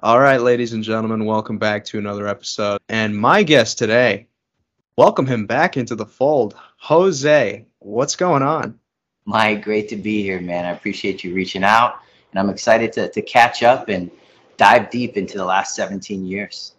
All right, ladies and gentlemen, welcome back to another episode. And my guest today, welcome him back into the fold. Jose, what's going on? Mike, great to be here, man. I appreciate you reaching out, and I'm excited to, to catch up and dive deep into the last 17 years.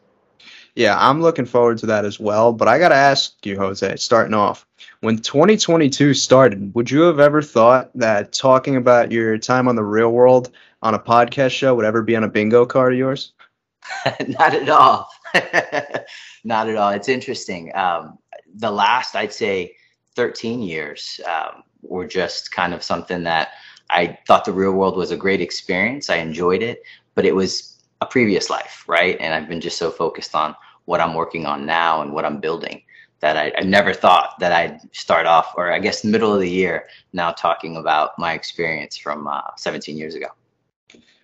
Yeah, I'm looking forward to that as well. But I got to ask you, Jose, starting off, when 2022 started, would you have ever thought that talking about your time on the real world on a podcast show would ever be on a bingo card of yours? Not at all. Not at all. It's interesting. Um, the last, I'd say, 13 years um, were just kind of something that I thought the real world was a great experience. I enjoyed it, but it was a previous life, right? And I've been just so focused on what I'm working on now and what I'm building that I, I never thought that I'd start off, or I guess middle of the year, now talking about my experience from uh, 17 years ago.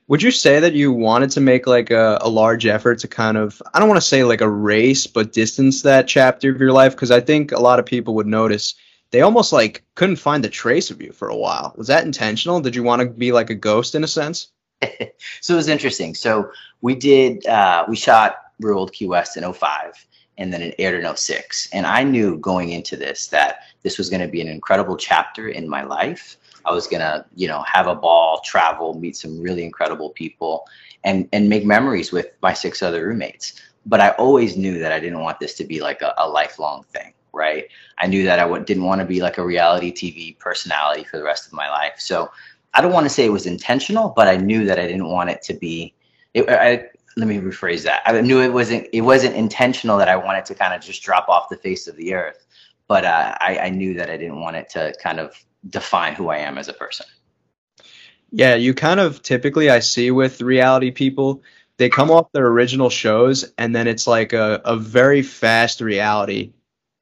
Would you say that you wanted to make like a, a large effort to kind of, I don't want to say like a race, but distance that chapter of your life? Because I think a lot of people would notice they almost like couldn't find the trace of you for a while. Was that intentional? Did you want to be like a ghost in a sense? so it was interesting. So we did, uh, we shot Real World Key West in 05 and then it aired in 06. And I knew going into this that this was going to be an incredible chapter in my life. I was to, you know, have a ball, travel, meet some really incredible people and and make memories with my six other roommates. But I always knew that I didn't want this to be like a, a lifelong thing, right? I knew that I w- didn't want to be like a reality TV personality for the rest of my life. So I don't want to say it was intentional, but I knew that I didn't want it to be. It, I, let me rephrase that. I knew it wasn't it wasn't intentional that I wanted to kind of just drop off the face of the earth, but uh, I, I knew that I didn't want it to kind of define who I am as a person. Yeah, you kind of typically I see with reality people, they come off their original shows and then it's like a, a very fast reality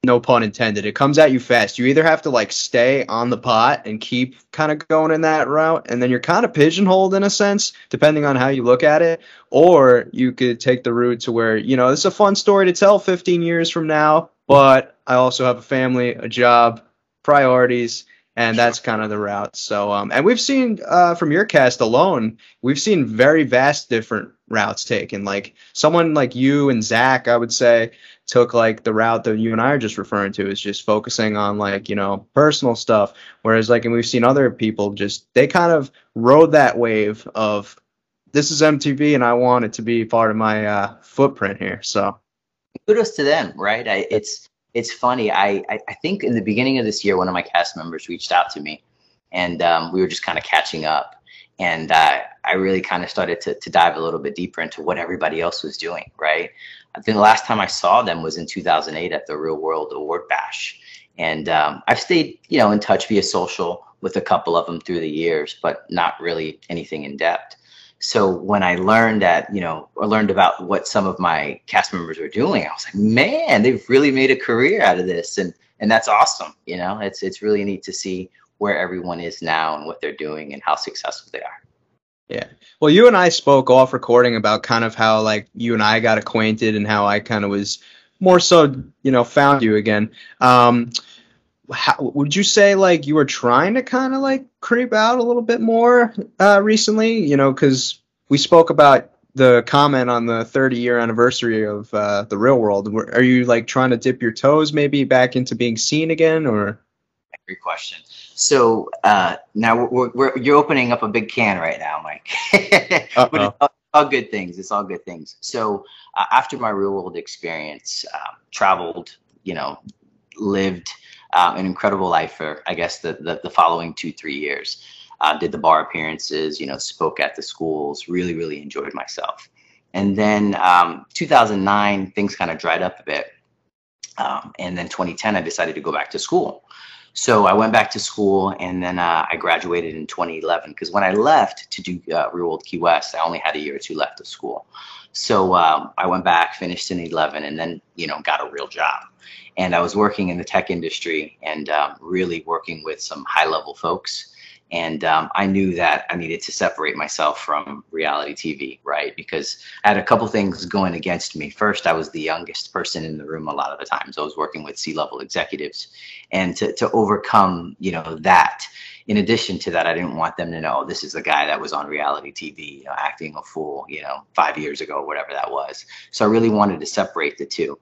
no pun intended. It comes at you fast. You either have to like stay on the pot and keep kind of going in that route, and then you're kind of pigeonholed in a sense, depending on how you look at it, or you could take the route to where, you know, it's a fun story to tell 15 years from now, but I also have a family, a job, priorities, and that's kind of the route. So, um, and we've seen uh, from your cast alone, we've seen very vast different routes taken. Like someone like you and Zach, I would say, took like the route that you and I are just referring to is just focusing on like, you know, personal stuff. Whereas like, and we've seen other people just, they kind of rode that wave of this is MTV and I want it to be part of my uh, footprint here. So kudos to them, right? I, it's, it's funny. I, I, I, think in the beginning of this year, one of my cast members reached out to me and um, we were just kind of catching up. And uh, I really kind of started to, to dive a little bit deeper into what everybody else was doing, right? I think the last time I saw them was in 2008 at the Real World Award Bash. And um, I've stayed, you know, in touch via social with a couple of them through the years, but not really anything in depth. So when I learned that, you know, or learned about what some of my cast members were doing, I was like, man, they've really made a career out of this, and and that's awesome. You know, it's it's really neat to see where everyone is now and what they're doing and how successful they are. Yeah. Well, you and I spoke off recording about kind of how like you and I got acquainted and how I kind of was more so, you know, found you again. Um, how, would you say like you were trying to kind of like creep out a little bit more uh, recently? You know, because we spoke about the comment on the 30 year anniversary of uh, the real world. Are you like trying to dip your toes maybe back into being seen again or? Great question. So uh, now we're, we're, you're opening up a big can right now, Mike. but it's all, all, good things. It's all good things. So uh, after my real world experience, um, traveled, you know, lived uh, an incredible life for I guess the the, the following two three years. Uh, did the bar appearances, you know, spoke at the schools. Really, really enjoyed myself. And then um, 2009, things kind of dried up a bit. Um, and then 2010, I decided to go back to school. So I went back to school and then uh, I graduated in 2011 because when I left to do uh, Real World Key West, I only had a year or two left of school. So um, I went back, finished in 11, and then you know got a real job. And I was working in the tech industry and um, really working with some high level folks and um, I knew that I needed to separate myself from reality TV, right? Because I had a couple things going against me. First, I was the youngest person in the room a lot of the times. I was working with C-level executives, and to to overcome, you know, that, in addition to that, I didn't want them to know this is the guy that was on reality TV, you know, acting a fool, you know, five years ago, whatever that was. So I really wanted to separate the two.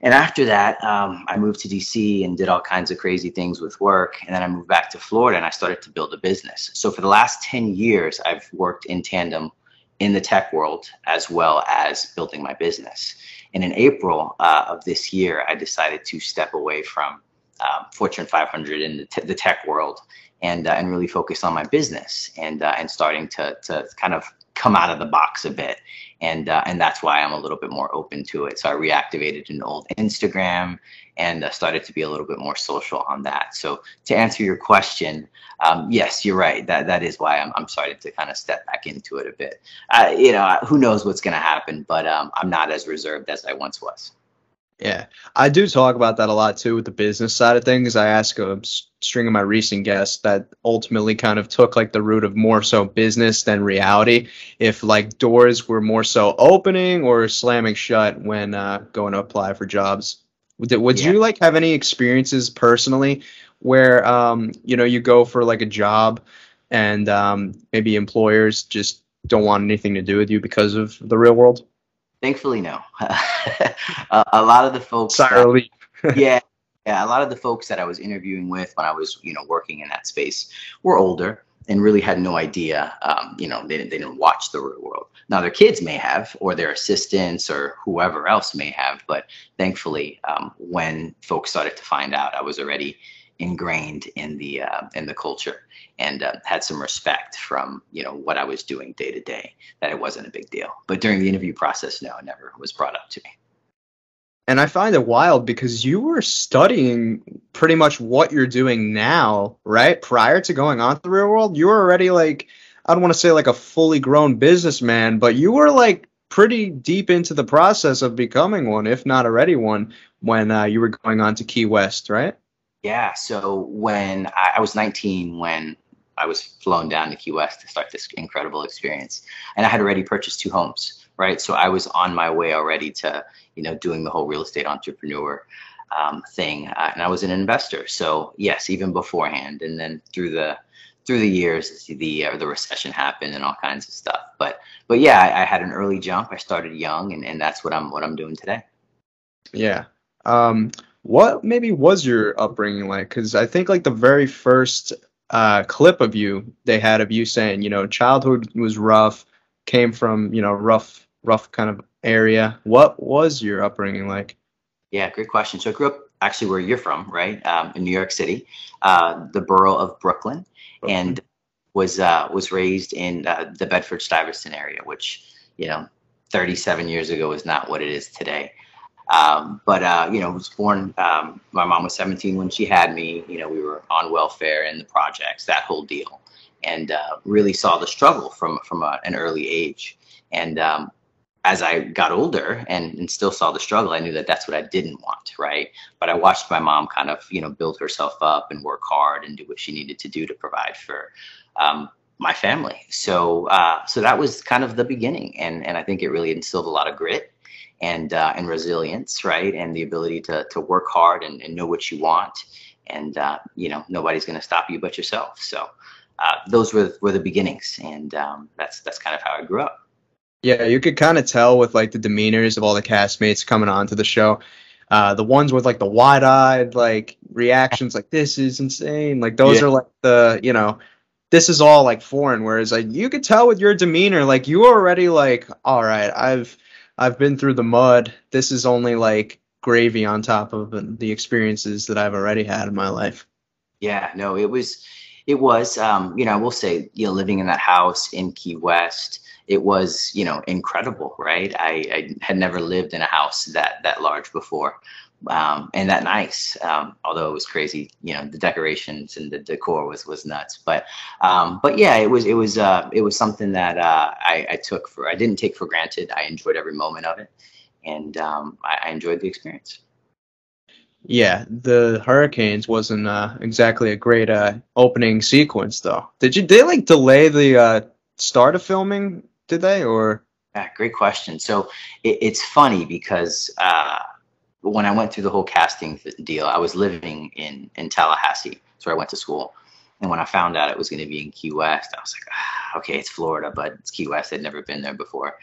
And after that, um, I moved to DC and did all kinds of crazy things with work. And then I moved back to Florida and I started to build a business. So for the last 10 years, I've worked in tandem in the tech world as well as building my business. And in April uh, of this year, I decided to step away from um, Fortune 500 in the, the tech world and uh, and really focus on my business and uh, and starting to to kind of come out of the box a bit and uh, and that's why I'm a little bit more open to it. So I reactivated an old Instagram and uh, started to be a little bit more social on that. So to answer your question, um, yes, you're right. That that is why I'm I'm starting to kind of step back into it a bit. Uh, you know, who knows what's going to happen, but um, I'm not as reserved as I once was. Yeah, I do talk about that a lot too with the business side of things. I ask a string of my recent guests that ultimately kind of took like the route of more so business than reality. If like doors were more so opening or slamming shut when uh, going to apply for jobs. Would, would yeah. you like have any experiences personally where um, you know you go for like a job and um, maybe employers just don't want anything to do with you because of the real world? Thankfully, no. a, a, lot of the folks. That, yeah, yeah. A lot of the folks that I was interviewing with when I was, you know, working in that space were older and really had no idea. Um, you know, they, they didn't watch the real world. Now their kids may have, or their assistants, or whoever else may have. But thankfully, um, when folks started to find out, I was already ingrained in the uh, in the culture and uh, had some respect from you know what I was doing day to day that it wasn't a big deal. But during the interview process, no, it never was brought up to me. And I find it wild because you were studying pretty much what you're doing now, right? Prior to going on to the real world, you were already like I don't want to say like a fully grown businessman, but you were like pretty deep into the process of becoming one, if not already one, when uh, you were going on to Key West, right? Yeah. So when I, I was 19, when I was flown down to Key West to start this incredible experience, and I had already purchased two homes, right? So I was on my way already to, you know, doing the whole real estate entrepreneur um, thing, uh, and I was an investor. So yes, even beforehand, and then through the through the years, the uh, the recession happened and all kinds of stuff. But but yeah, I, I had an early jump. I started young, and, and that's what I'm what I'm doing today. Yeah. Um, what maybe was your upbringing like? Because I think like the very first uh, clip of you they had of you saying, you know, childhood was rough, came from you know rough rough kind of area. What was your upbringing like? Yeah, great question. So I grew up actually where you're from, right, um, in New York City, uh, the borough of Brooklyn, and was uh, was raised in uh, the Bedford Stuyvesant area, which you know, 37 years ago is not what it is today. Um, but uh, you know, was born. Um, my mom was 17 when she had me. You know, we were on welfare in the projects, that whole deal, and uh, really saw the struggle from from a, an early age. And um, as I got older and, and still saw the struggle, I knew that that's what I didn't want, right? But I watched my mom kind of, you know, build herself up and work hard and do what she needed to do to provide for um, my family. So, uh, so that was kind of the beginning, and and I think it really instilled a lot of grit and uh, and resilience, right? And the ability to to work hard and, and know what you want, and uh, you know nobody's going to stop you but yourself. So uh, those were were the beginnings, and um, that's that's kind of how I grew up. Yeah, you could kind of tell with like the demeanors of all the castmates coming on to the show. Uh, the ones with like the wide-eyed like reactions, like this is insane. Like those yeah. are like the you know this is all like foreign. Whereas like you could tell with your demeanor, like you already like, all right, I've I've been through the mud. This is only like gravy on top of the experiences that I've already had in my life. Yeah, no, it was, it was, um, you know, I will say, you know, living in that house in Key West, it was, you know, incredible, right? I, I had never lived in a house that that large before um, and that nice. Um, although it was crazy, you know, the decorations and the decor was was nuts. But um, but yeah, it was it was uh, it was something that uh, I, I, took for I didn't take for granted. I enjoyed every moment of it, and um, I, I, enjoyed the experience. Yeah, the Hurricanes wasn't uh, exactly a great uh, opening sequence, though. Did you? Did they like delay the uh, start of filming? Did they or? Yeah, great question. So it, it's funny because uh, when I went through the whole casting deal, I was living in in Tallahassee, where I went to school, And when I found out it was going to be in Key West, I was like, ah, okay, it's Florida, but it's Key West. I'd never been there before.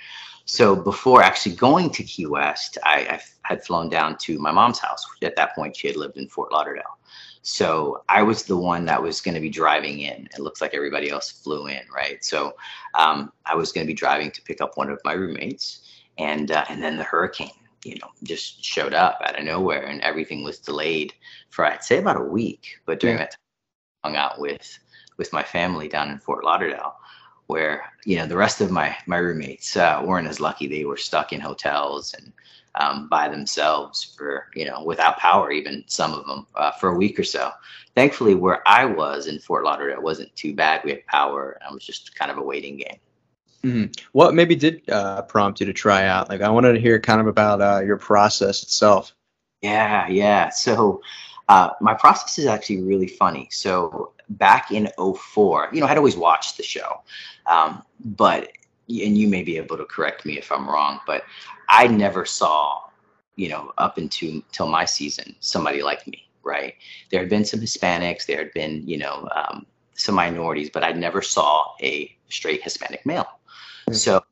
So before actually going to Key West, I, I had flown down to my mom's house. At that point, she had lived in Fort Lauderdale. So I was the one that was going to be driving in. It looks like everybody else flew in, right? So um, I was going to be driving to pick up one of my roommates, and uh, and then the hurricane, you know, just showed up out of nowhere, and everything was delayed for I'd say about a week. But during yeah. that time, I hung out with with my family down in Fort Lauderdale, where you know the rest of my my roommates uh, weren't as lucky. They were stuck in hotels and um, by themselves for you know without power, even some of them uh, for a week or so. Thankfully, where I was in Fort Lauderdale wasn't too bad. We had power. and it was just kind of a waiting game. Mm-hmm. What maybe did uh, prompt you to try out? Like I wanted to hear kind of about uh, your process itself. Yeah, yeah. So uh, my process is actually really funny. So back in 04, you know, I'd always watched the show, um, but and you may be able to correct me if I'm wrong, but I never saw, you know, up until my season, somebody like me, right? There had been some Hispanics, there had been, you know, um, some minorities, but I never saw a straight Hispanic male. So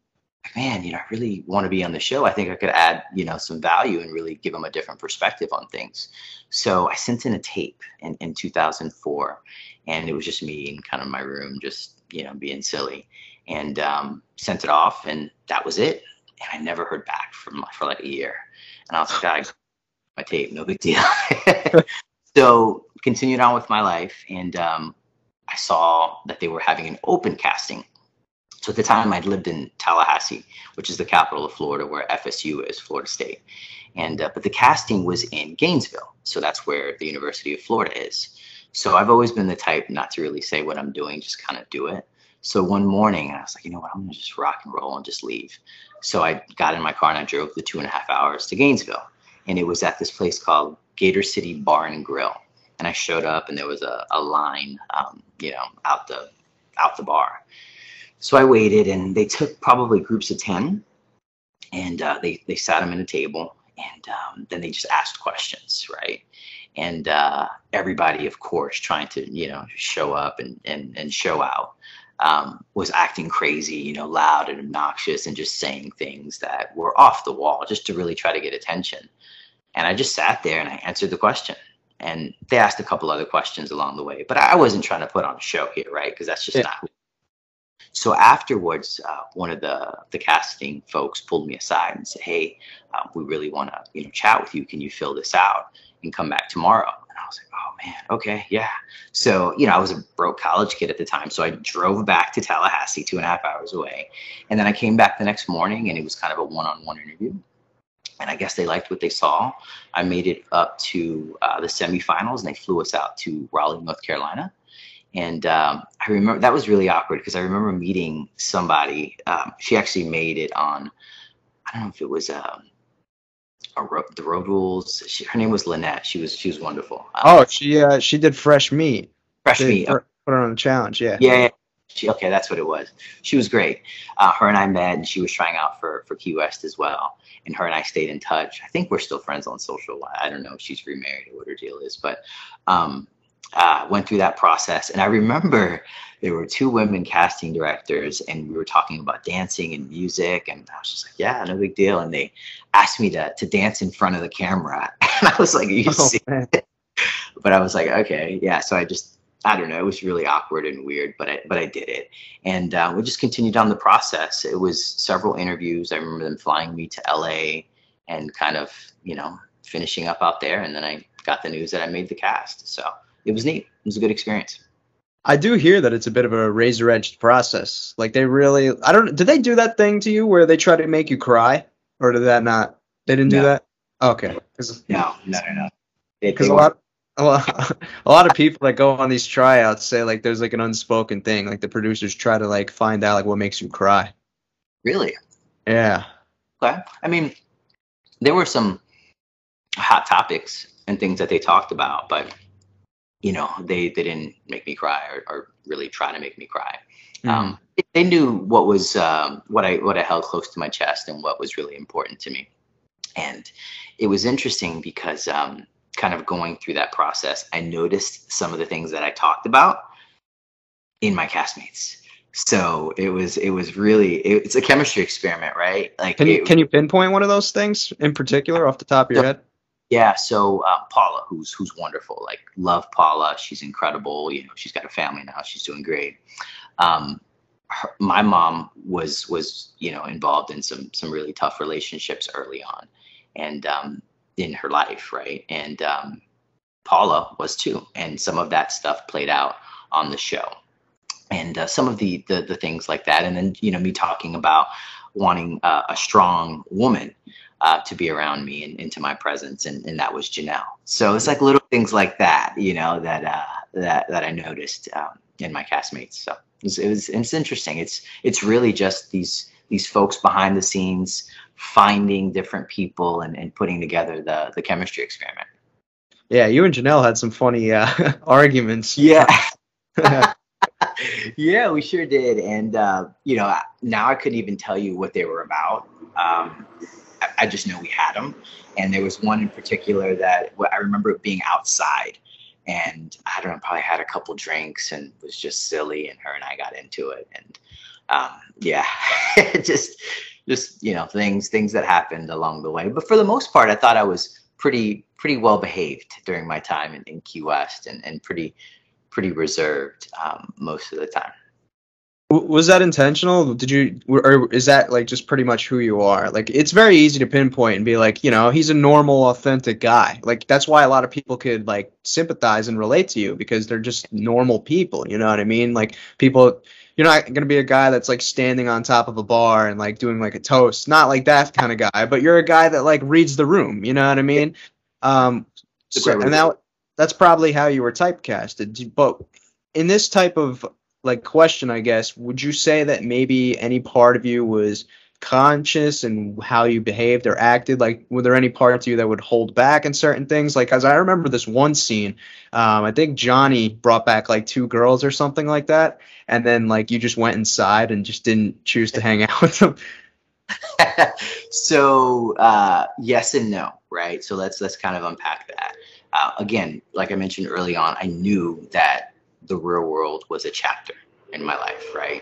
man, you know, I really want to be on the show. I think I could add, you know, some value and really give them a different perspective on things. So I sent in a tape in, in 2004 and it was just me in kind of my room, just, you know, being silly and um, sent it off and that was it. And I never heard back from for like a year. And I was like, my tape, no big deal. so continued on with my life and um, I saw that they were having an open casting so at the time, I'd lived in Tallahassee, which is the capital of Florida, where FSU is, Florida State. And uh, but the casting was in Gainesville, so that's where the University of Florida is. So I've always been the type not to really say what I'm doing, just kind of do it. So one morning, I was like, you know what, I'm gonna just rock and roll and just leave. So I got in my car and I drove the two and a half hours to Gainesville, and it was at this place called Gator City Bar and Grill. And I showed up, and there was a, a line, um, you know, out the out the bar. So I waited, and they took probably groups of ten, and uh, they they sat them in a table, and um, then they just asked questions, right? And uh, everybody, of course, trying to you know show up and and and show out. Um, was acting crazy, you know, loud and obnoxious, and just saying things that were off the wall, just to really try to get attention. And I just sat there and I answered the question. And they asked a couple other questions along the way, but I wasn't trying to put on a show here, right? Because that's just yeah. not so afterwards, uh, one of the the casting folks pulled me aside and said, "Hey, uh, we really want to you know chat with you. Can you fill this out and come back tomorrow?" And I was like, "Oh man, okay, yeah." So you know, I was a broke college kid at the time, so I drove back to Tallahassee, two and a half hours away, and then I came back the next morning, and it was kind of a one-on-one interview. And I guess they liked what they saw. I made it up to uh, the semifinals, and they flew us out to Raleigh, North Carolina and um, I remember that was really awkward because I remember meeting somebody. Um, she actually made it on, I don't know if it was um, a ro- the Road Rules. She, her name was Lynette. She was she was wonderful. Um, oh, she uh, she did Fresh Meat. Fresh Meat. Put, put her on the challenge. Yeah. Yeah. She, okay, that's what it was. She was great. Uh, her and I met, and she was trying out for for Key West as well. And her and I stayed in touch. I think we're still friends on social. I don't know if she's remarried or what her deal is, but um, uh, went through that process. And I remember there were two women casting directors, and we were talking about dancing and music. And I was just like, yeah, no big deal. And they asked me to, to dance in front of the camera. And I was like, you oh, see But I was like, okay, yeah. So I just, I don't know. It was really awkward and weird, but I, but I did it. And uh, we just continued on the process. It was several interviews. I remember them flying me to LA and kind of, you know, finishing up out there. And then I got the news that I made the cast. So it was neat. It was a good experience. I do hear that it's a bit of a razor edged process. Like they really, I don't. Did they do that thing to you where they try to make you cry, or did that not? They didn't no. do that. Okay. No, no, no, no. Because a lot, a lot, a lot of people that go on these tryouts say like there's like an unspoken thing. Like the producers try to like find out like what makes you cry. Really? Yeah. Okay. I mean, there were some hot topics and things that they talked about, but you know, they, they didn't make me cry or, or really try to make me cry. Mm-hmm. Um, they knew what was um, what I what I held close to my chest and what was really important to me. And it was interesting because um, kind of going through that process, I noticed some of the things that I talked about in my castmates. So it was it was really it, it's a chemistry experiment, right? Like can you it, can you pinpoint one of those things in particular off the top of your head? Yeah, so uh, Paula, who's who's wonderful, like love Paula. She's incredible. You know, she's got a family now. She's doing great. Um, her, my mom was was you know involved in some some really tough relationships early on, and um, in her life, right? And um, Paula was too, and some of that stuff played out on the show, and uh, some of the, the the things like that, and then you know me talking about wanting uh, a strong woman uh, to be around me and into my presence, and, and that was Janelle. So it's like little things like that, you know, that uh, that that I noticed um, in my castmates. So it was, it was it's interesting. It's it's really just these these folks behind the scenes finding different people and, and putting together the the chemistry experiment. Yeah, you and Janelle had some funny uh, arguments. Yeah. yeah, we sure did. And, uh, you know, now I couldn't even tell you what they were about. Um, I, just know we had them. And there was one in particular that I remember it being outside. And I don't know, probably had a couple drinks and was just silly. And her and I got into it. And um, yeah, just just you know things things that happened along the way. But for the most part, I thought I was pretty pretty well behaved during my time in, in Key West and, and pretty pretty reserved um, most of the time. Was that intentional? Did you, or is that like just pretty much who you are? Like, it's very easy to pinpoint and be like, you know, he's a normal, authentic guy. Like, that's why a lot of people could like sympathize and relate to you because they're just normal people. You know what I mean? Like, people, you're not gonna be a guy that's like standing on top of a bar and like doing like a toast. Not like that kind of guy, but you're a guy that like reads the room. You know what I mean? Um, so, and that that's probably how you were typecasted. But in this type of like question, I guess, would you say that maybe any part of you was conscious and how you behaved or acted? Like, were there any parts of you that would hold back in certain things? Like, as I remember this one scene, um, I think Johnny brought back like two girls or something like that, and then like you just went inside and just didn't choose to hang out with them. so uh, yes and no, right? So let's let's kind of unpack that. Uh, again, like I mentioned early on, I knew that the real world was a chapter in my life, right?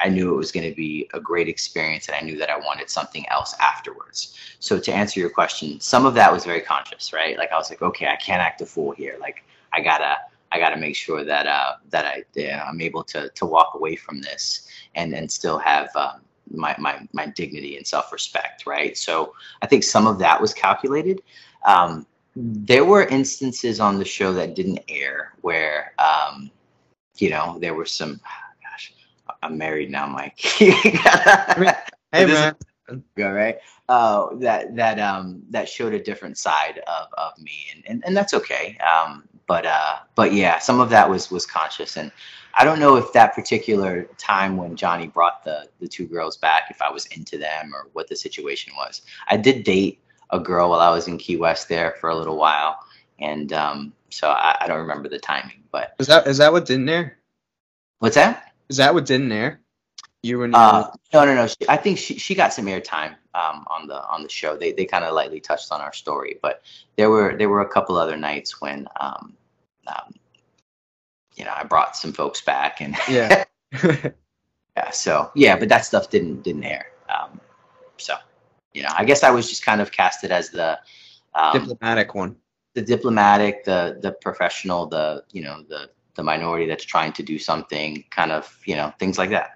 I knew it was going to be a great experience and I knew that I wanted something else afterwards. So to answer your question, some of that was very conscious, right? Like I was like, okay, I can't act a fool here. Like I gotta, I gotta make sure that, uh, that I, yeah, I'm able to, to walk away from this and, and still have, um, my, my, my dignity and self-respect. Right. So I think some of that was calculated. Um, there were instances on the show that didn't air where, um, you know, there were some, gosh I'm married now, Mike. hey man. Go right. Uh, that that um that showed a different side of, of me, and, and and that's okay. Um, but uh, but yeah, some of that was was conscious, and I don't know if that particular time when Johnny brought the the two girls back, if I was into them or what the situation was. I did date a girl while I was in Key West there for a little while, and um, so I, I don't remember the timing. But is that is that what didn't air? What's that? Is that what didn't air? You were uh, no, no, no. She, I think she, she got some airtime um, on the on the show. They they kind of lightly touched on our story, but there were there were a couple other nights when um, um you know I brought some folks back and yeah yeah. So yeah, but that stuff didn't didn't air. Um, so you know, I guess I was just kind of casted as the um, diplomatic one, the diplomatic, the the professional, the you know the the minority that's trying to do something, kind of, you know, things like that.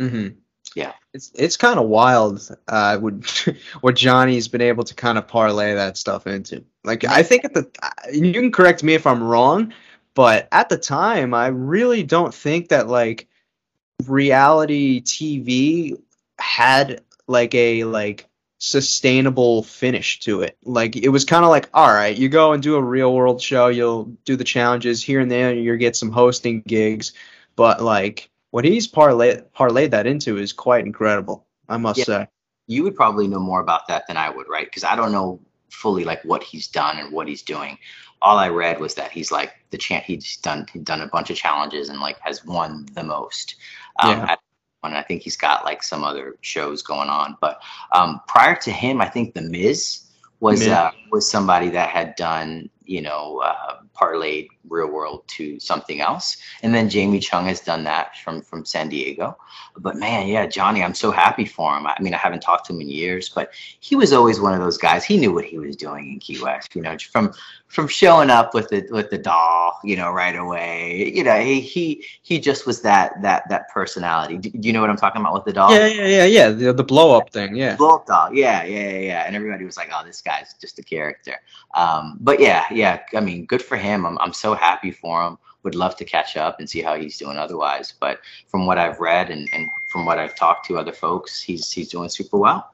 Mm-hmm. Yeah, it's it's kind of wild. Uh, would what Johnny's been able to kind of parlay that stuff into. Like, I think at the you can correct me if I'm wrong, but at the time, I really don't think that like reality TV had like a like sustainable finish to it. Like it was kind of like, all right, you go and do a real world show, you'll do the challenges here and there, you get some hosting gigs, but like what he's parlayed parlayed that into is quite incredible, I must yeah. say. You would probably know more about that than I would, right? Because I don't know fully like what he's done and what he's doing. All I read was that he's like the chant he's done he's done a bunch of challenges and like has won the most. Um, yeah and I think he's got like some other shows going on. But um, prior to him, I think The Miz was uh, was somebody that had done you know, uh, parlayed real world to something else. And then Jamie Chung has done that from from San Diego. But man, yeah, Johnny, I'm so happy for him. I mean, I haven't talked to him in years, but he was always one of those guys. He knew what he was doing in Key West. You know, from from showing up with the with the doll, you know, right away. You know, he he he just was that that that personality. Do, do you know what I'm talking about with the doll? Yeah, yeah, yeah, yeah. The, the blow up thing. Yeah. Blow up doll. Yeah, yeah, yeah. And everybody was like, "Oh, this guy's just a character." Um, but yeah, yeah. I mean, good for him. I'm I'm so happy for him. Would love to catch up and see how he's doing otherwise. But from what I've read and, and from what I've talked to other folks, he's he's doing super well.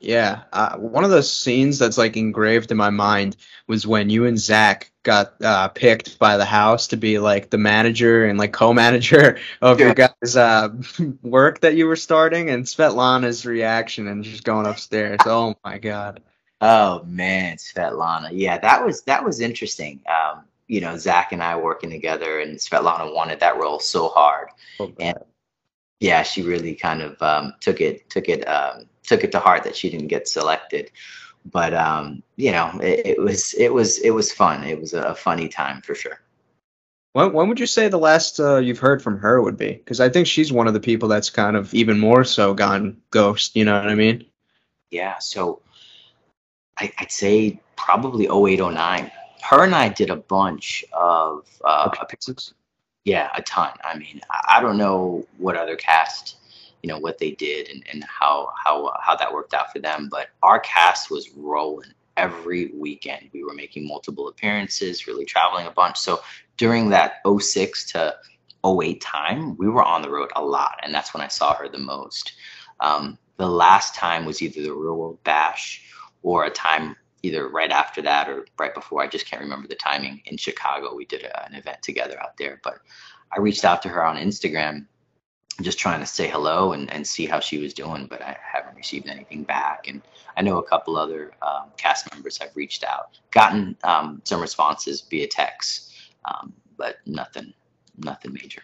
Yeah, uh, one of the scenes that's like engraved in my mind was when you and Zach got uh, picked by the house to be like the manager and like co-manager of yeah. your guys' uh, work that you were starting, and Svetlana's reaction and just going upstairs. Oh my god. Oh man, Svetlana. Yeah, that was that was interesting. Um, you know, Zach and I working together, and Svetlana wanted that role so hard, oh, and yeah, she really kind of um, took it took it um, took it to heart that she didn't get selected. But um, you know, it, it, was it was it was fun. It was a funny time for sure. When when would you say the last uh, you've heard from her would be? Because I think she's one of the people that's kind of even more so gone ghost. You know what I mean? Yeah. So I, would say probably 0809. Her and I did a bunch of uh, yeah, a ton. I mean, I don't know what other cast, you know, what they did and, and how how how that worked out for them, but our cast was rolling every weekend. We were making multiple appearances, really traveling a bunch. So during that 06 to 08 time, we were on the road a lot, and that's when I saw her the most. Um, the last time was either the Real World Bash or a time either right after that or right before. I just can't remember the timing. In Chicago, we did a, an event together out there. But I reached out to her on Instagram, just trying to say hello and, and see how she was doing. But I haven't received anything back. And I know a couple other um, cast members have reached out, gotten um, some responses via text, um, but nothing, nothing major.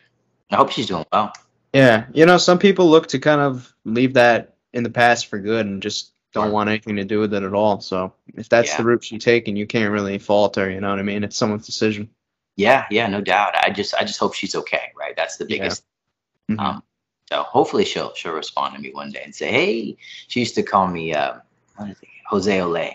I hope she's doing well. Yeah, you know, some people look to kind of leave that in the past for good and just don't want anything to do with it at all. So if that's yeah. the route she's taking, you can't really fault her. You know what I mean? It's someone's decision. Yeah, yeah, no doubt. I just, I just hope she's okay. Right, that's the biggest. Yeah. Mm-hmm. Um, so hopefully she'll she'll respond to me one day and say, "Hey," she used to call me uh, Jose Olay.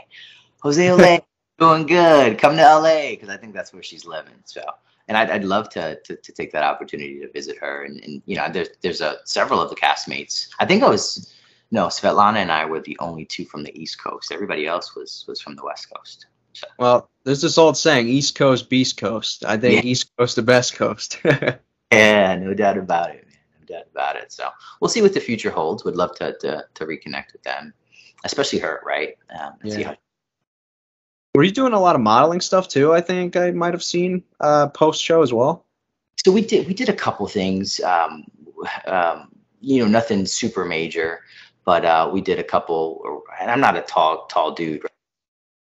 Jose Olay, doing good. Come to LA because I think that's where she's living. So, and I'd, I'd love to, to, to take that opportunity to visit her. And, and you know, there's there's a several of the castmates. I think I was no, Svetlana and I were the only two from the East Coast. Everybody else was was from the West Coast. So. Well, there's this old saying: East Coast, Beast Coast. I think yeah. East Coast, the best coast. yeah, no doubt about it. Man. No doubt about it. So we'll see what the future holds. Would love to to, to reconnect with them, especially her, right? Um, yeah. Were you doing a lot of modeling stuff too? I think I might have seen uh, post show as well. So we did we did a couple things. Um, um, you know, nothing super major but uh, we did a couple. And I'm not a tall tall dude,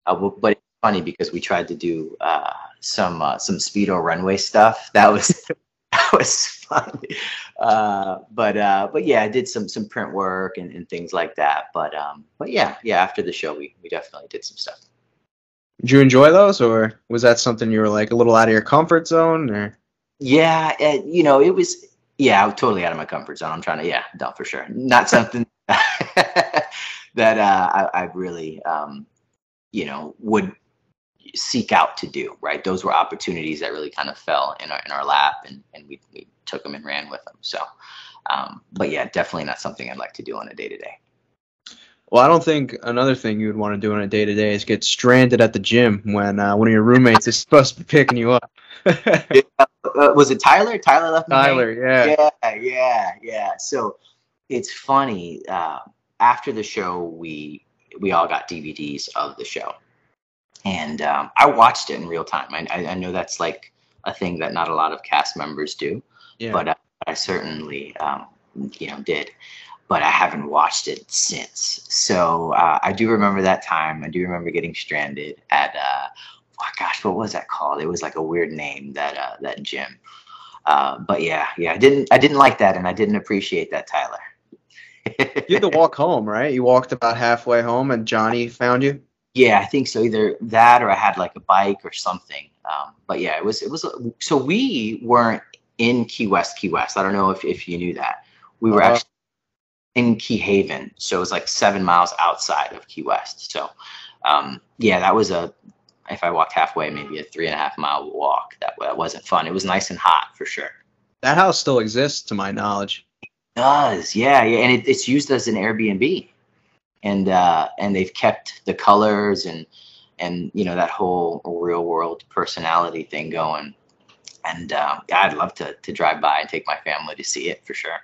uh, but it's funny because we tried to do uh, some uh, some speedo runway stuff. That was that was fun. Uh, but uh, but yeah, I did some some print work and, and things like that. But um, but yeah, yeah. After the show, we we definitely did some stuff. Did you enjoy those, or was that something you were like a little out of your comfort zone, or? Yeah, it, you know, it was yeah, totally out of my comfort zone. I'm trying to yeah, no, for sure. Not something that uh, I, I, really, um, you know, would seek out to do. Right, those were opportunities that really kind of fell in our in our lap, and and we we took them and ran with them. So, um, but yeah, definitely not something I'd like to do on a day to day. Well, I don't think another thing you would want to do on a day to day is get stranded at the gym when uh, one of your roommates is supposed to be picking you up. yeah. uh, was it Tyler? Tyler left me. Tyler, yeah. Yeah, yeah, yeah. So it's funny. Uh, after the show, we we all got DVDs of the show, and um, I watched it in real time. I, I know that's like a thing that not a lot of cast members do, yeah. but uh, I certainly um, you know did. But I haven't watched it since. So uh, I do remember that time. I do remember getting stranded at uh, oh gosh, what was that called? It was like a weird name that uh, that gym. Uh, but yeah, yeah, I didn't I didn't like that, and I didn't appreciate that, Tyler you had to walk home, right? You walked about halfway home, and Johnny found you. Yeah, I think so. Either that or I had like a bike or something. Um, but yeah, it was it was so we weren't in Key West, Key West. I don't know if if you knew that. We were uh-huh. actually in Key Haven, so it was like seven miles outside of Key West. So um, yeah, that was a if I walked halfway, maybe a three and a half mile walk. That that wasn't fun. It was nice and hot for sure. That house still exists, to my knowledge. Does yeah, yeah, and it, it's used as an Airbnb and uh, and they've kept the colors and and you know that whole real world personality thing going. And uh, I'd love to to drive by and take my family to see it for sure.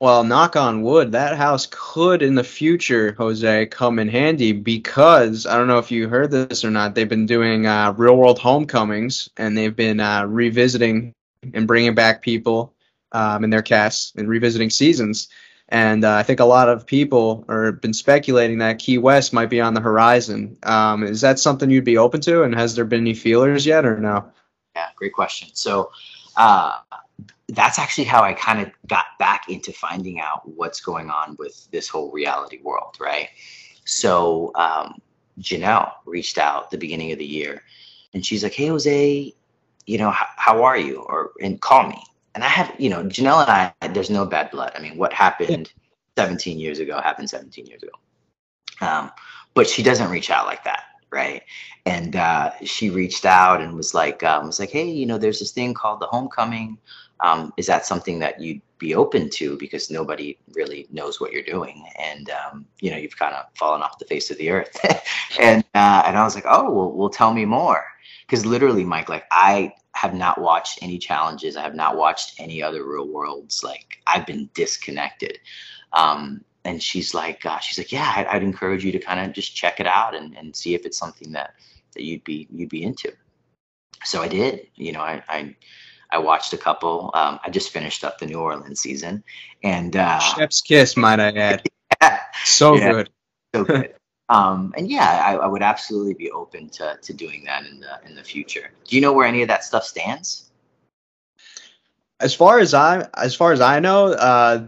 Well, knock on wood, that house could in the future, Jose, come in handy because I don't know if you heard this or not. They've been doing uh, real world homecomings and they've been uh, revisiting and bringing back people um, in their casts and revisiting seasons. And uh, I think a lot of people are been speculating that Key West might be on the horizon. Um, is that something you'd be open to? And has there been any feelers yet, or no? Yeah, great question. So uh, that's actually how I kind of got back into finding out what's going on with this whole reality world, right? So um, Janelle reached out the beginning of the year, and she's like, "Hey, Jose, you know, how, how are you?" Or and call me and I have, you know, Janelle and I, there's no bad blood. I mean, what happened 17 years ago happened 17 years ago. Um, but she doesn't reach out like that, right? And uh, she reached out and was like, um, was like, hey, you know, there's this thing called the homecoming. Um, is that something that you'd be open to? Because nobody really knows what you're doing, and um, you know, you've kind of fallen off the face of the earth. and uh, and I was like, oh, well, well, tell me more. Because literally, Mike, like I have not watched any challenges. I have not watched any other real worlds. Like I've been disconnected. Um, and she's like, uh, she's like, yeah, I'd, I'd encourage you to kind of just check it out and, and see if it's something that, that you'd be, you'd be into. So I did, you know, I, I, I watched a couple. Um, I just finished up the New Orleans season and, uh, Chef's kiss, might I add. So yeah, good. So good. Um, and yeah, I, I, would absolutely be open to, to doing that in the in the future. Do you know where any of that stuff stands? As far as I as far as I know, uh,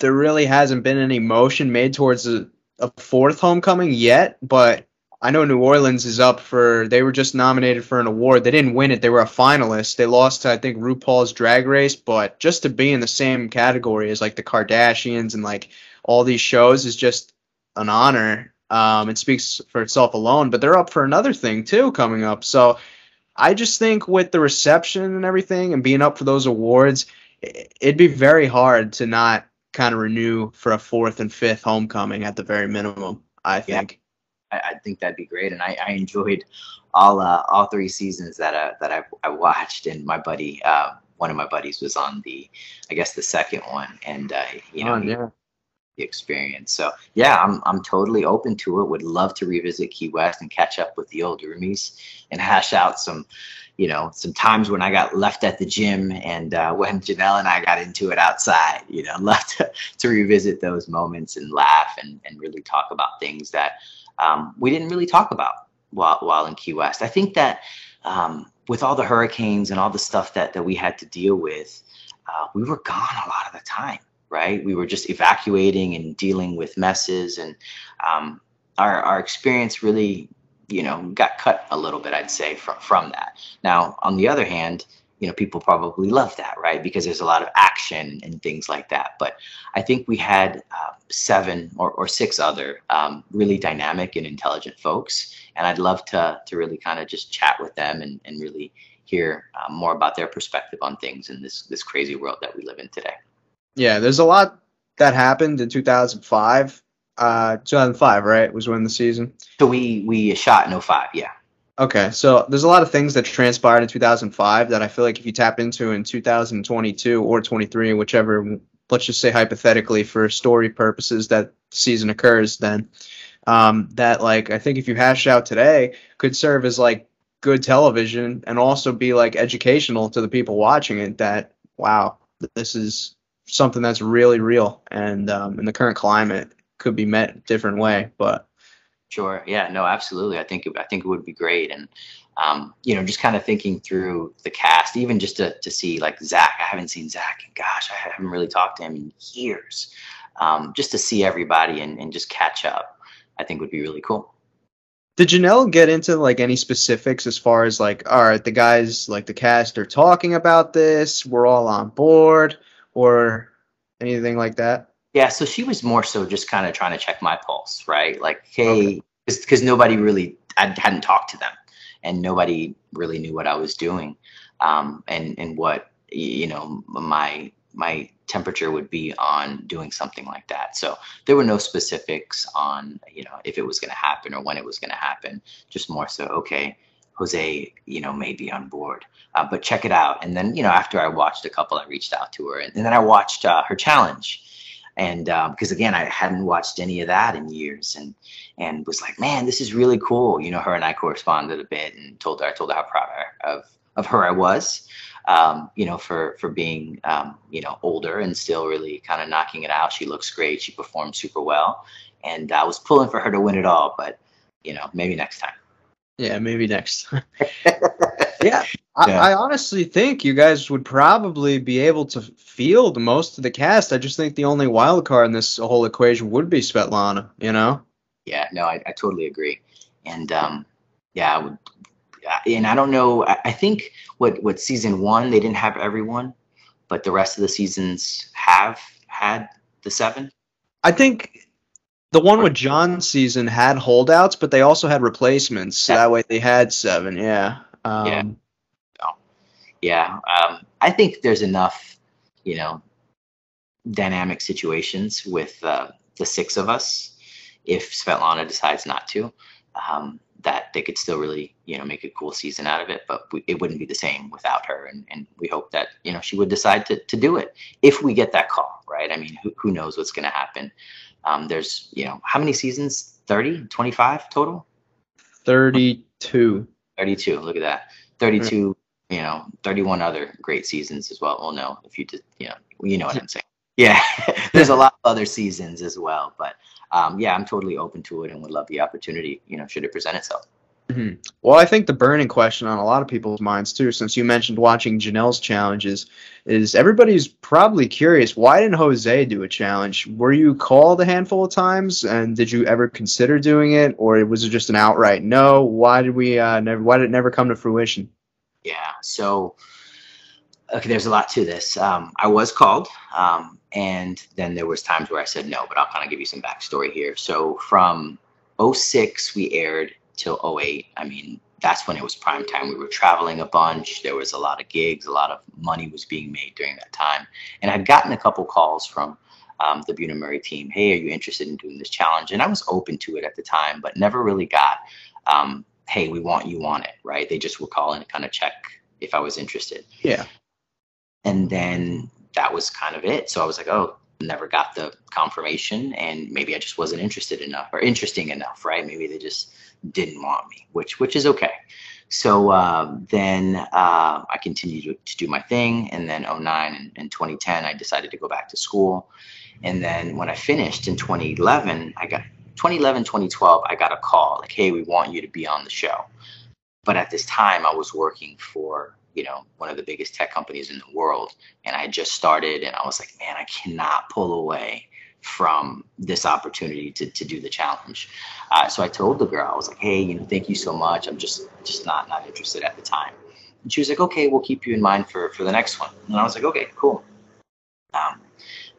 there really hasn't been any motion made towards a, a fourth homecoming yet. But I know New Orleans is up for. They were just nominated for an award. They didn't win it. They were a finalist. They lost to I think RuPaul's Drag Race, but just to be in the same category as like the Kardashians and like all these shows is just an honor um, it speaks for itself alone. But they're up for another thing too coming up. So I just think with the reception and everything and being up for those awards, it'd be very hard to not kind of renew for a fourth and fifth homecoming at the very minimum. I think. Yeah, I, I think that'd be great, and I, I enjoyed all uh, all three seasons that uh, that I, I watched. And my buddy, uh, one of my buddies, was on the, I guess the second one, and uh, you know, oh, yeah the experience. So yeah, I'm I'm totally open to it. Would love to revisit Key West and catch up with the old roomies and hash out some, you know, some times when I got left at the gym and uh, when Janelle and I got into it outside. You know, love to to revisit those moments and laugh and and really talk about things that um, we didn't really talk about while while in Key West. I think that um, with all the hurricanes and all the stuff that that we had to deal with, uh, we were gone a lot of the time right? We were just evacuating and dealing with messes, and um, our our experience really, you know, got cut a little bit, I'd say, from from that. Now, on the other hand, you know, people probably love that, right? Because there's a lot of action and things like that. But I think we had uh, seven or, or six other um, really dynamic and intelligent folks, and I'd love to to really kind of just chat with them and and really hear uh, more about their perspective on things in this this crazy world that we live in today. Yeah, there's a lot that happened in 2005. Uh, 2005, right, was when the season. So we we shot in 05, yeah. Okay, so there's a lot of things that transpired in 2005 that I feel like if you tap into in 2022 or 23, whichever, let's just say hypothetically for story purposes that season occurs, then um, that like I think if you hash out today could serve as like good television and also be like educational to the people watching it. That wow, this is something that's really real and um, in the current climate could be met a different way but sure. Yeah no absolutely. I think it, i think it would be great. And um, you know just kind of thinking through the cast even just to, to see like zach. I haven't seen zach and gosh i haven't really talked to him in years. Um, just to see everybody and, and just catch up i think would be really cool. Did Janelle get into like any specifics as far as like, all right, the guys like the cast are talking about this, we're all on board, or anything like that? Yeah, so she was more so just kind of trying to check my pulse, right? Like, hey, because okay. nobody really, I hadn't talked to them, and nobody really knew what I was doing, um, and and what you know my my temperature would be on doing something like that. So there were no specifics on, you know, if it was going to happen or when it was going to happen. Just more so, okay, Jose, you know, may be on board, uh, but check it out. And then, you know, after I watched a couple, I reached out to her, and, and then I watched uh, her challenge. And because um, again, I hadn't watched any of that in years, and and was like, man, this is really cool. You know, her and I corresponded a bit, and told her I told her how proud of of her I was um, you know, for for being um, you know older and still really kind of knocking it out. She looks great. She performed super well, and I was pulling for her to win it all. But you know, maybe next time. Yeah, maybe next time. yeah, I, yeah. I, honestly think you guys would probably be able to field most of the cast. I just think the only wild card in this whole equation would be Svetlana. You know? Yeah, no, I, I totally agree. And um, yeah, I would and I don't know. I, I think what what season one they didn't have everyone, but the rest of the seasons have had the seven. I think the one with John's season had holdouts, but they also had replacements. So that way they had seven. Yeah. Um, yeah. Oh. Yeah. Um, I think there's enough, you know, dynamic situations with uh, the six of us if Svetlana decides not to. Um, that they could still really you know make a cool season out of it but we, it wouldn't be the same without her and, and we hope that you know she would decide to, to do it if we get that call right? I mean who, who knows what's going to happen? Um, there's you know how many seasons? 30 25 total? 32 32 look at that. 32 mm-hmm. you know 31 other great seasons as well. Well no if you did, you know you know what i'm saying. Yeah there's a lot of other seasons as well but um, yeah, I'm totally open to it and would love the opportunity, you know, should it present itself. Mm-hmm. Well, I think the burning question on a lot of people's minds too, since you mentioned watching Janelle's challenges, is everybody's probably curious why didn't Jose do a challenge? Were you called a handful of times, and did you ever consider doing it, or was it just an outright no? Why did we uh, never? Why did it never come to fruition? Yeah, so okay, there's a lot to this. Um, I was called, um, and then there was times where I said no, but I'll kind of give you some backstory here. So from 06 we aired till 08. I mean, that's when it was prime time. We were traveling a bunch. There was a lot of gigs. A lot of money was being made during that time. And I'd gotten a couple calls from um, the Bunim Murray team. Hey, are you interested in doing this challenge? And I was open to it at the time, but never really got, um, hey, we want you on it, right? They just were calling to kind of check if I was interested. Yeah. And then that was kind of it. So I was like, oh, never got the confirmation and maybe I just wasn't interested enough or interesting enough, right? Maybe they just didn't want me, which which is okay. So uh, then uh, I continued to, to, do my thing, and then 09 and, and 2010 I decided to go back to school, and then when I finished in 2011, I got 2011 2012 I got a call like, hey, we want you to be on the show, but at this time I was working for you know one of the biggest tech companies in the world. And i just started and i was like man i cannot pull away from this opportunity to, to do the challenge. Uh, so i told the girl i was like hey you know thank you so much. I'm just just not not interested at the time. And she was like okay we'll keep you in mind for for the next one. And i was like okay cool. Um,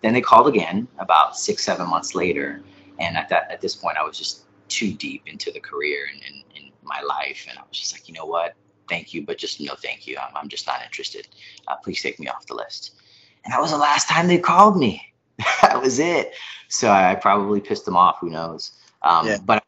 then they called again about six seven months later. And at that at this point i was just too deep into the career and, and in my life. And i was just like you know what thank you, but just no thank you. I'm, I'm just not interested. Uh, please take me off the list. And that was the last time they called me. that was it. So I probably pissed them off. Who knows? Um, yeah. But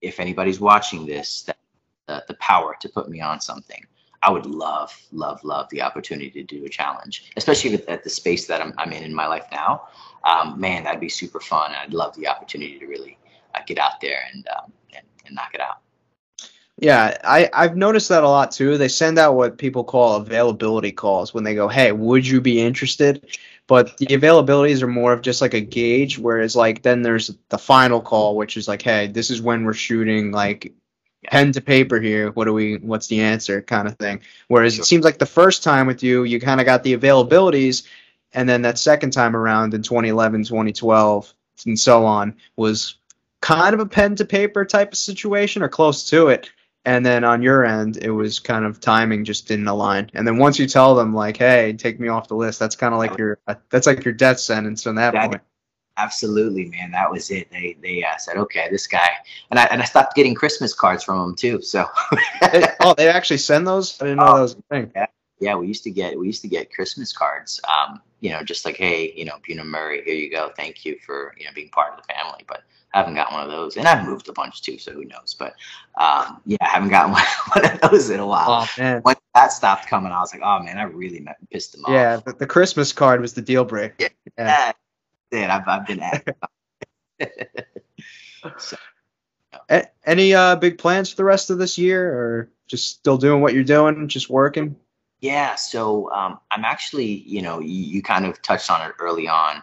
if anybody's watching this, that, the, the power to put me on something, I would love, love, love the opportunity to do a challenge, especially at the space that I'm, I'm in in my life now. Um, man, that'd be super fun. I'd love the opportunity to really uh, get out there and, um, and, and knock it out. Yeah, I, I've noticed that a lot too. They send out what people call availability calls when they go, Hey, would you be interested? But the availabilities are more of just like a gauge, whereas like then there's the final call, which is like, Hey, this is when we're shooting like pen to paper here. What do we what's the answer kind of thing. Whereas sure. it seems like the first time with you, you kind of got the availabilities and then that second time around in 2011, 2012, and so on was kind of a pen to paper type of situation or close to it. And then on your end, it was kind of timing just didn't align. And then once you tell them like, "Hey, take me off the list," that's kind of like your that's like your death sentence from that, that point. Absolutely, man. That was it. They they uh, said, "Okay, this guy," and I and I stopped getting Christmas cards from them too. So. oh, they actually send those? I didn't know oh, that was a thing. Yeah, yeah. We used to get we used to get Christmas cards. Um, you know, just like, hey, you know, Bunim Murray, here you go. Thank you for you know being part of the family. But I haven't got one of those, and I've moved a bunch too, so who knows? But um, yeah, I haven't gotten one, one of those in a while. Oh when that stopped coming, I was like, oh man, I really pissed them off. Yeah, the, the Christmas card was the deal breaker. Yeah, yeah. yeah I've, I've been at. so, no. Any uh, big plans for the rest of this year, or just still doing what you're doing, just working? Yeah, so um, I'm actually, you know, you, you kind of touched on it early on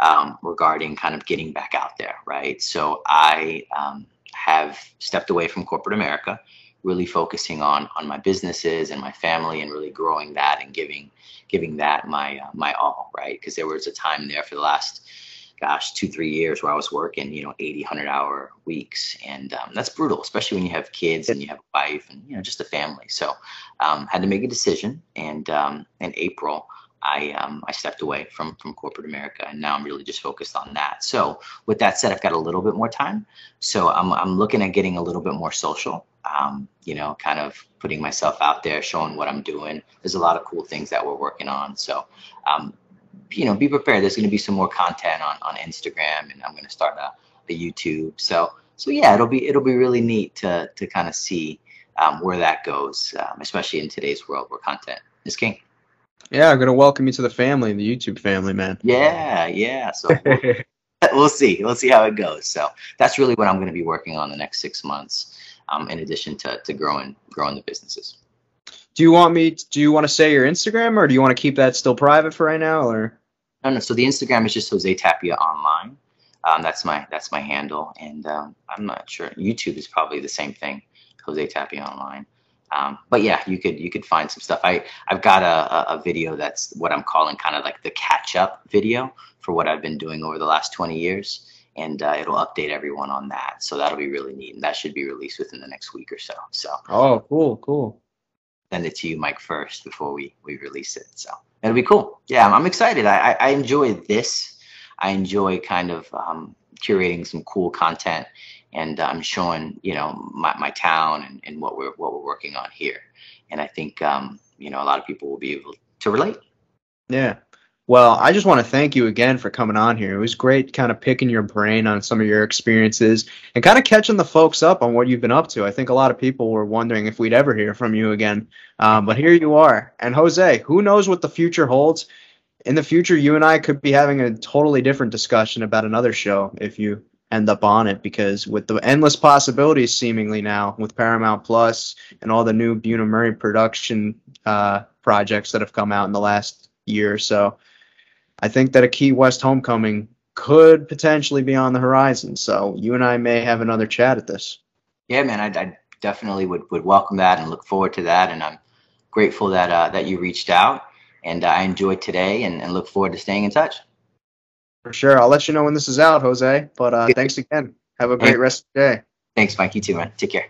um, regarding kind of getting back out there, right? So I um, have stepped away from corporate America, really focusing on on my businesses and my family, and really growing that and giving giving that my uh, my all, right? Because there was a time there for the last gosh, two, three years where I was working, you know, 80, 100 hour weeks. And um, that's brutal, especially when you have kids and you have a wife and, you know, just a family. So um, had to make a decision. And um, in April, I um, I stepped away from from corporate America, and now I'm really just focused on that. So with that said, I've got a little bit more time, so I'm I'm looking at getting a little bit more social. Um, you know, kind of putting myself out there, showing what I'm doing. There's a lot of cool things that we're working on. So, um, you know, be prepared. There's going to be some more content on on Instagram, and I'm going to start a, a YouTube. So so yeah, it'll be it'll be really neat to to kind of see um, where that goes, um, especially in today's world where content is king. Yeah, I'm gonna welcome you to the family, the YouTube family, man. Yeah, yeah. So we'll, we'll see. We'll see how it goes. So that's really what I'm gonna be working on the next six months, um, in addition to to growing growing the businesses. Do you want me? Do you want to say your Instagram, or do you want to keep that still private for right now, or? No, no. So the Instagram is just Jose Tapia online. Um, that's my that's my handle, and um, I'm not sure. YouTube is probably the same thing, Jose Tapia online. Um, but yeah, you could you could find some stuff. I I've got a, a video that's what I'm calling kind of like the catch up video for what I've been doing over the last 20 years, and uh, it'll update everyone on that. So that'll be really neat, and that should be released within the next week or so. So oh, cool, cool. Send it to you, Mike, first before we we release it. So it'll be cool. Yeah, I'm, I'm excited. I, I, I enjoy this. I enjoy kind of um, curating some cool content and I'm showing you know my, my town and, and what we're what we're working on here. And I think um, you know a lot of people will be able to relate. Yeah. Well, I just want to thank you again for coming on here. It was great kind of picking your brain on some of your experiences and kind of catching the folks up on what you've been up to. I think a lot of people were wondering if we'd ever hear from you again. Um, but here you are. And Jose, who knows what the future holds? In the future, you and I could be having a totally different discussion about another show if you end up on it because with the endless possibilities seemingly now with Paramount Plus and all the new Bunim Murray production uh, projects that have come out in the last year or so, I think that a Key West homecoming could potentially be on the horizon. So you and I may have another chat at this. Yeah, man, I, I definitely would, would welcome that and look forward to that. And I'm grateful that uh, that you reached out and uh, I enjoyed today and, and look forward to staying in touch. For sure. I'll let you know when this is out, Jose. But uh, thanks again. Have a great rest of the day. Thanks, Mike. You too, man. Take care.